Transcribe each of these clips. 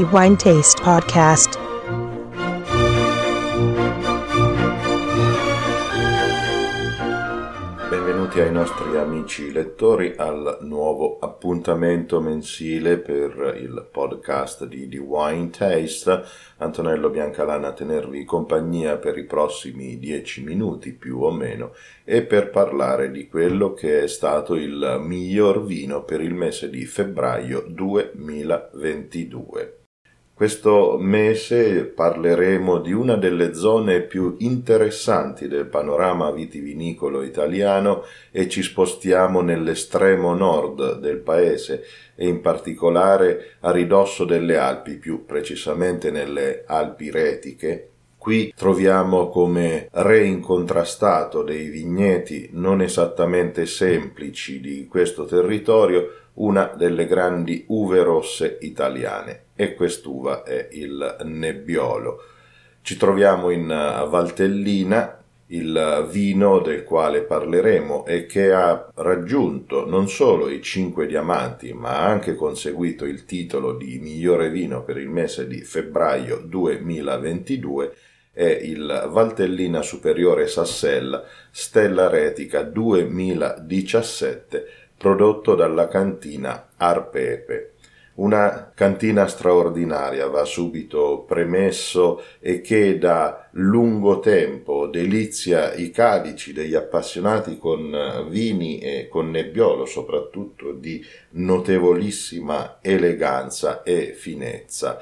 the Wine Taste Podcast. Benvenuti ai nostri amici lettori al nuovo appuntamento mensile per il podcast di The Wine Taste. Antonello Biancalana a tenervi compagnia per i prossimi dieci minuti più o meno e per parlare di quello che è stato il miglior vino per il mese di febbraio 2022. Questo mese parleremo di una delle zone più interessanti del panorama vitivinicolo italiano e ci spostiamo nell'estremo nord del paese e in particolare a ridosso delle Alpi, più precisamente nelle Alpi Retiche, Qui troviamo come re incontrastato dei vigneti non esattamente semplici di questo territorio una delle grandi uve rosse italiane e quest'uva è il Nebbiolo. Ci troviamo in eh, Valtellina, il vino del quale parleremo e che ha raggiunto non solo i cinque diamanti, ma ha anche conseguito il titolo di migliore vino per il mese di febbraio 2022 è il Valtellina Superiore Sassella Stella Retica 2017 prodotto dalla cantina Arpepe. Una cantina straordinaria, va subito premesso, e che da lungo tempo delizia i calici degli appassionati con vini e con nebbiolo, soprattutto di notevolissima eleganza e finezza.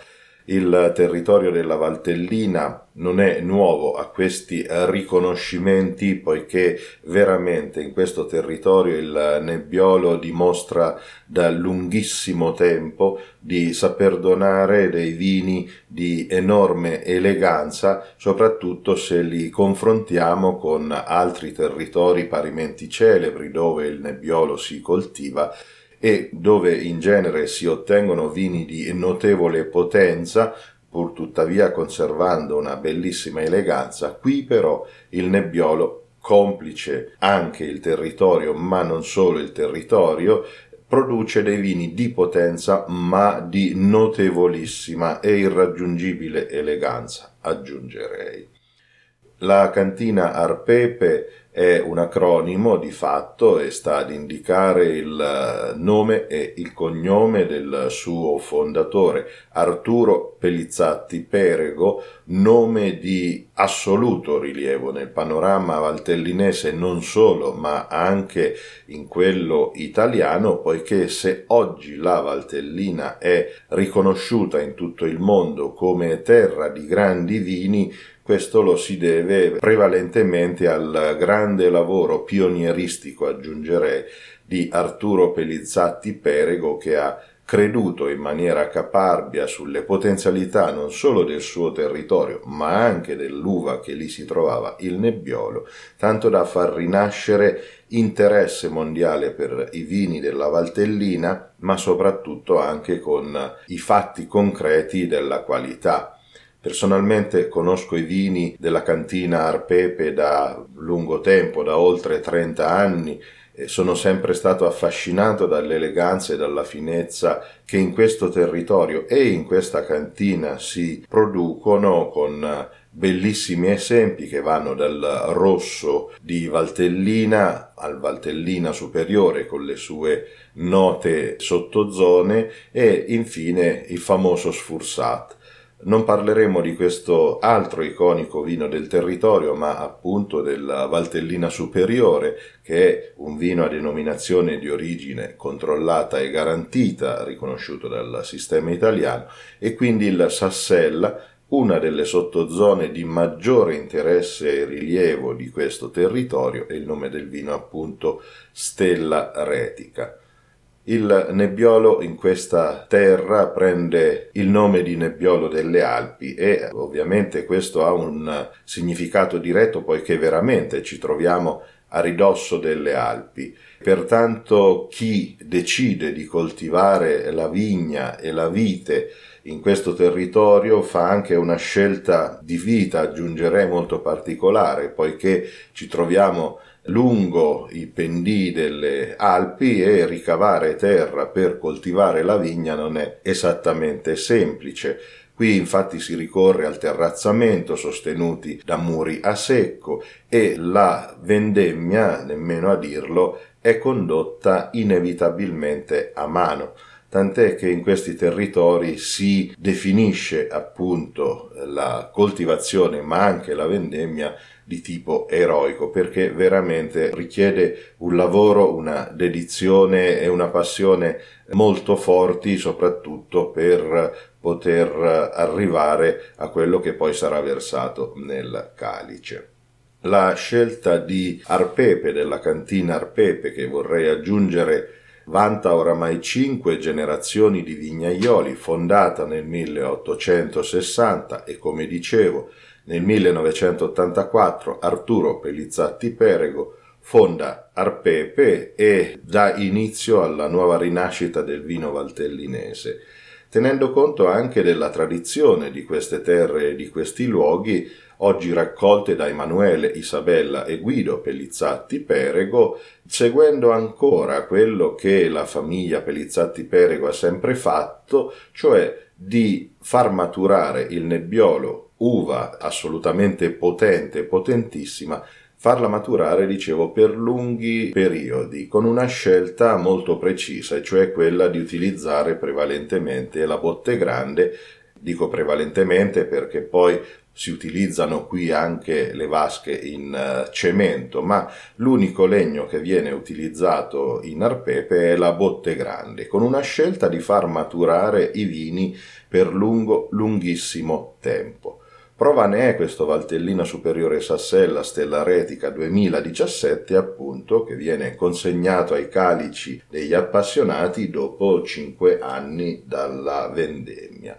Il territorio della Valtellina non è nuovo a questi riconoscimenti poiché veramente in questo territorio il Nebbiolo dimostra da lunghissimo tempo di saper donare dei vini di enorme eleganza, soprattutto se li confrontiamo con altri territori parimenti celebri dove il Nebbiolo si coltiva e dove in genere si ottengono vini di notevole potenza, pur tuttavia conservando una bellissima eleganza, qui però il nebbiolo, complice anche il territorio, ma non solo il territorio, produce dei vini di potenza ma di notevolissima e irraggiungibile eleganza, aggiungerei. La cantina Arpepe è un acronimo di fatto e sta ad indicare il eh, nome e il cognome del suo fondatore, Arturo Pellizzatti Perego, nome di assoluto rilievo nel panorama valtellinese non solo, ma anche in quello italiano, poiché se oggi la Valtellina è riconosciuta in tutto il mondo come terra di grandi vini, questo lo si deve prevalentemente al grande lavoro pionieristico, aggiungerei, di Arturo Pelizzatti Perego che ha creduto in maniera caparbia sulle potenzialità non solo del suo territorio, ma anche dell'uva che lì si trovava, il nebbiolo, tanto da far rinascere interesse mondiale per i vini della Valtellina, ma soprattutto anche con i fatti concreti della qualità. Personalmente conosco i vini della cantina Arpepe da lungo tempo, da oltre 30 anni, e sono sempre stato affascinato dall'eleganza e dalla finezza che in questo territorio e in questa cantina si producono con bellissimi esempi che vanno dal rosso di Valtellina al Valtellina superiore con le sue note sottozone e infine il famoso Sfursat non parleremo di questo altro iconico vino del territorio, ma appunto della Valtellina Superiore, che è un vino a denominazione di origine controllata e garantita, riconosciuto dal sistema italiano, e quindi il Sassella, una delle sottozone di maggiore interesse e rilievo di questo territorio, e il nome del vino appunto Stella Retica. Il nebbiolo in questa terra prende il nome di nebbiolo delle Alpi e ovviamente questo ha un significato diretto poiché veramente ci troviamo a ridosso delle Alpi. Pertanto chi decide di coltivare la vigna e la vite in questo territorio fa anche una scelta di vita, aggiungerei molto particolare, poiché ci troviamo lungo i pendii delle Alpi e ricavare terra per coltivare la vigna non è esattamente semplice. Qui infatti si ricorre al terrazzamento sostenuti da muri a secco e la vendemmia, nemmeno a dirlo, è condotta inevitabilmente a mano tant'è che in questi territori si definisce appunto la coltivazione ma anche la vendemmia di tipo eroico perché veramente richiede un lavoro, una dedizione e una passione molto forti soprattutto per poter arrivare a quello che poi sarà versato nel calice. La scelta di Arpepe, della cantina Arpepe, che vorrei aggiungere vanta oramai cinque generazioni di vignaioli, fondata nel 1860 e come dicevo nel 1984 Arturo Pellizzatti Perego fonda Arpepe e dà inizio alla nuova rinascita del vino valtellinese. Tenendo conto anche della tradizione di queste terre e di questi luoghi, oggi raccolte da Emanuele, Isabella e Guido Pellizzatti Perego, seguendo ancora quello che la famiglia Pellizzatti Perego ha sempre fatto, cioè di far maturare il nebbiolo, uva assolutamente potente, potentissima, farla maturare, dicevo, per lunghi periodi, con una scelta molto precisa, cioè quella di utilizzare prevalentemente la botte grande, dico prevalentemente perché poi si utilizzano qui anche le vasche in uh, cemento, ma l'unico legno che viene utilizzato in Arpepe è la botte grande, con una scelta di far maturare i vini per lungo, lunghissimo tempo. Prova ne è questo Valtellina Superiore Sassella Stella Retica 2017, appunto, che viene consegnato ai calici degli appassionati dopo cinque anni dalla vendemmia.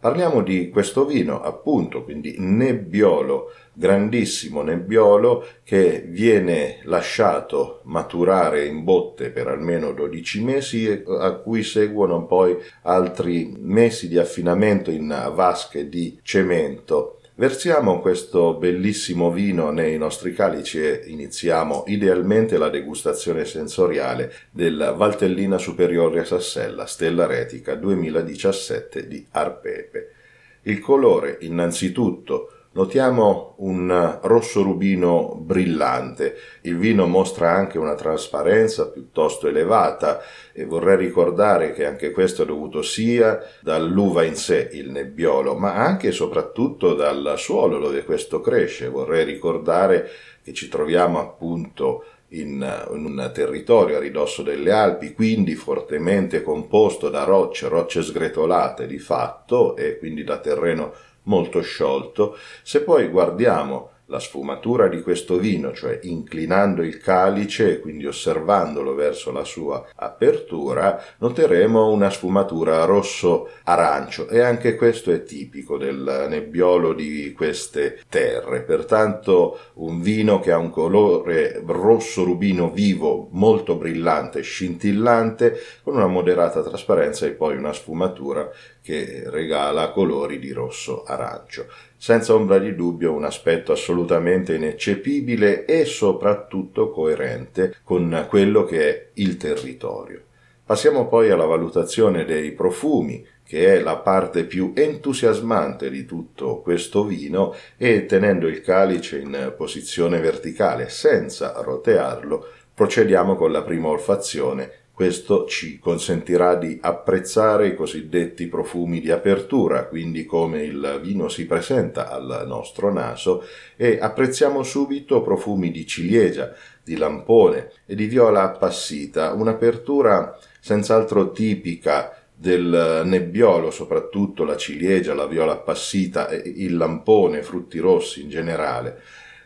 Parliamo di questo vino, appunto, quindi nebbiolo, grandissimo nebbiolo che viene lasciato maturare in botte per almeno 12 mesi a cui seguono poi altri mesi di affinamento in vasche di cemento Versiamo questo bellissimo vino nei nostri calici e iniziamo idealmente la degustazione sensoriale del Valtellina Superiore Sassella Stella Retica 2017 di Arpepe. Il colore, innanzitutto, Notiamo un rosso rubino brillante. Il vino mostra anche una trasparenza piuttosto elevata e vorrei ricordare che anche questo è dovuto sia dall'uva in sé, il nebbiolo, ma anche e soprattutto dal suolo dove questo cresce. Vorrei ricordare che ci troviamo appunto in, in, un territorio a ridosso delle Alpi, quindi fortemente composto da rocce, rocce sgretolate di fatto e quindi da terreno molto sciolto, se poi guardiamo la sfumatura di questo vino, cioè inclinando il calice e quindi osservandolo verso la sua apertura, noteremo una sfumatura rosso-arancio e anche questo è tipico del nebbiolo di queste terre. Pertanto un vino che ha un colore rosso rubino vivo, molto brillante, scintillante, con una moderata trasparenza e poi una sfumatura che regala colori di rosso-arancio senza ombra di dubbio un aspetto assolutamente ineccepibile e soprattutto coerente con quello che è il territorio. Passiamo poi alla valutazione dei profumi, che è la parte più entusiasmante di tutto questo vino, e tenendo il calice in posizione verticale senza rotearlo, procediamo con la prima olfazione questo ci consentirà di apprezzare i cosiddetti profumi di apertura, quindi come il vino si presenta al nostro naso, e apprezziamo subito profumi di ciliegia, di lampone e di viola appassita, un'apertura senz'altro tipica del nebbiolo, soprattutto la ciliegia, la viola appassita e il lampone, frutti rossi in generale.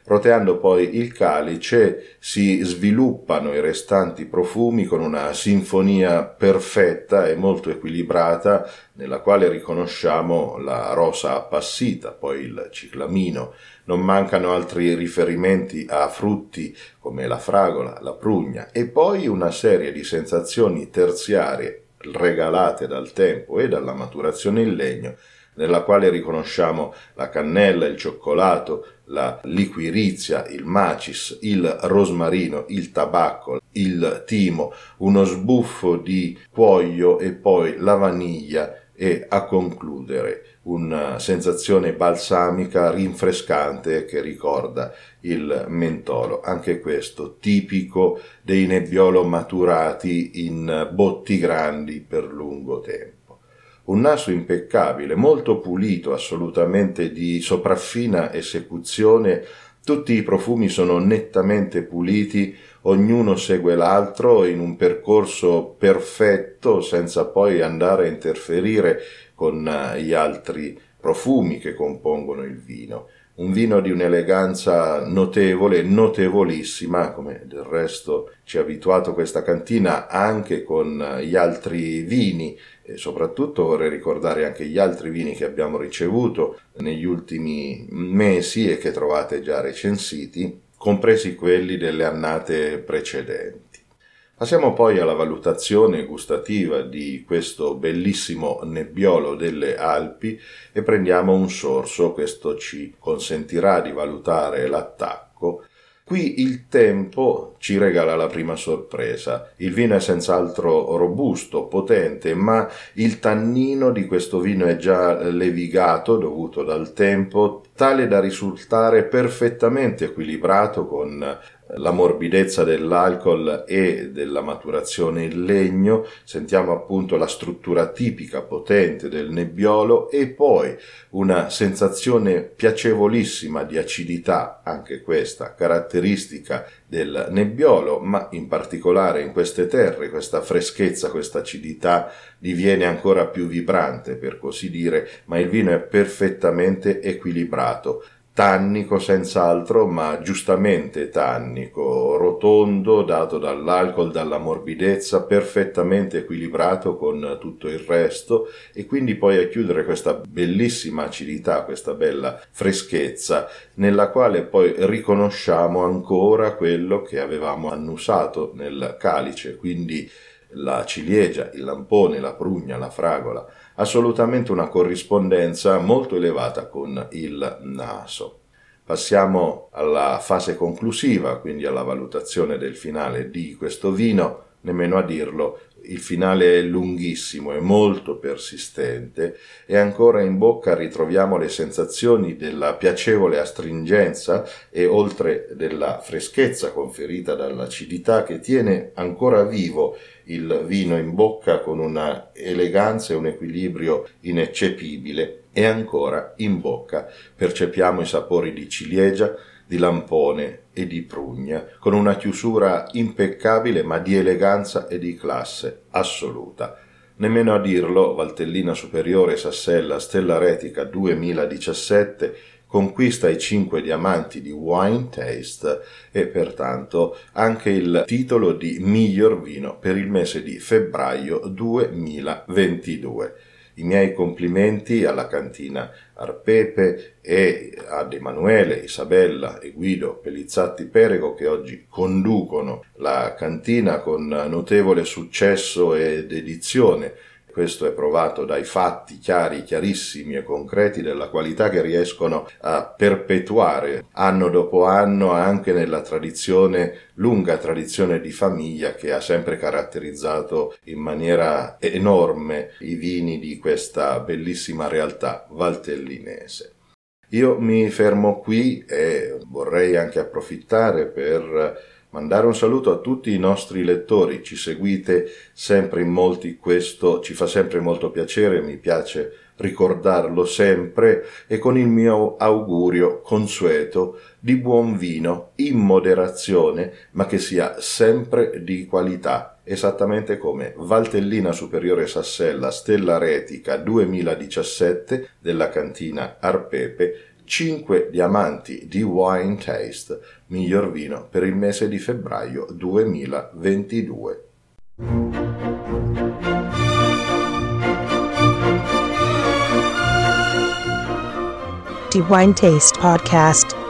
Roteando poi il calice si sviluppano i restanti profumi con una sinfonia perfetta e molto equilibrata nella quale riconosciamo la rosa appassita, poi il ciclamino. Non mancano altri riferimenti a frutti come la fragola, la prugna e poi una serie di sensazioni terziarie regalate dal tempo e dalla maturazione in legno nella quale riconosciamo la cannella, il cioccolato, la liquirizia, il macis, il rosmarino, il tabacco, il timo, uno sbuffo di cuoio e poi la vaniglia e a concludere una sensazione balsamica rinfrescante che ricorda il mentolo, anche questo tipico dei nebbiolo maturati in botti grandi per lungo tempo un naso impeccabile, molto pulito, assolutamente di sopraffina esecuzione, tutti i profumi sono nettamente puliti, ognuno segue l'altro in un percorso perfetto senza poi andare a interferire con eh, gli altri profumi che compongono il vino un vino di un'eleganza notevole, notevolissima, come del resto ci ha abituato questa cantina anche con gli altri vini e soprattutto vorrei ricordare anche gli altri vini che abbiamo ricevuto negli ultimi mesi e che trovate già recensiti, compresi quelli delle annate precedenti. Passiamo poi alla valutazione gustativa di questo bellissimo nebbiolo delle Alpi e prendiamo un sorso, questo ci consentirà di valutare l'attacco. Qui il tempo ci regala la prima sorpresa. Il vino è senz'altro robusto, potente, ma il tannino di questo vino è già levigato dovuto dal tempo, tale da risultare perfettamente equilibrato con la morbidezza dell'alcol e della maturazione in legno, sentiamo appunto la struttura tipica potente del nebbiolo e poi una sensazione piacevolissima di acidità, anche questa caratteristica del nebbiolo, ma in particolare in queste terre questa freschezza, questa acidità diviene ancora più vibrante, per così dire, ma il vino è perfettamente equilibrato tannico senz'altro, ma giustamente tannico, rotondo, dato dall'alcol, dalla morbidezza, perfettamente equilibrato con tutto il resto. E quindi poi a chiudere questa bellissima acidità, questa bella freschezza, nella quale poi riconosciamo ancora quello che avevamo annusato nel calice, quindi la ciliegia, il lampone, la prugna, la fragola, assolutamente una corrispondenza molto elevata con il naso. Passiamo alla fase conclusiva, quindi alla valutazione del finale di questo vino, nemmeno a dirlo, il finale è lunghissimo e molto persistente e ancora in bocca ritroviamo le sensazioni della piacevole astringenza e oltre della freschezza conferita dall'acidità che tiene ancora vivo il vino in bocca con una eleganza e un equilibrio ineccepibile e ancora in bocca percepiamo i sapori di ciliegia, di lampone e di prugna, con una chiusura impeccabile ma di eleganza e di classe assoluta. Nemmeno a dirlo, Valtellina Superiore Sassella Stella Retica 2017 conquista i cinque diamanti di Wine Taste e pertanto anche il titolo di miglior vino per il mese di febbraio 2022. I miei complimenti alla cantina Arpepe e ad Emanuele, Isabella e Guido Pellizzatti Perego che oggi conducono la cantina con notevole successo ed edizione questo è provato dai fatti chiari, chiarissimi e concreti della qualità che riescono a perpetuare anno dopo anno anche nella tradizione, lunga tradizione di famiglia che ha sempre caratterizzato in maniera enorme i vini di questa bellissima realtà valtellinese. Io mi fermo qui e vorrei anche approfittare per mandare un saluto a tutti i nostri lettori, ci seguite sempre in molti, questo ci fa sempre molto piacere, mi piace ricordarlo sempre e con il mio augurio consueto di buon vino in moderazione, ma che sia sempre di qualità, esattamente come Valtellina Superiore Sassella Stella Retica 2017 della cantina Arpepe 5 diamanti di Wine Taste, miglior vino per il mese di febbraio 2022. Die Wine Taste Podcast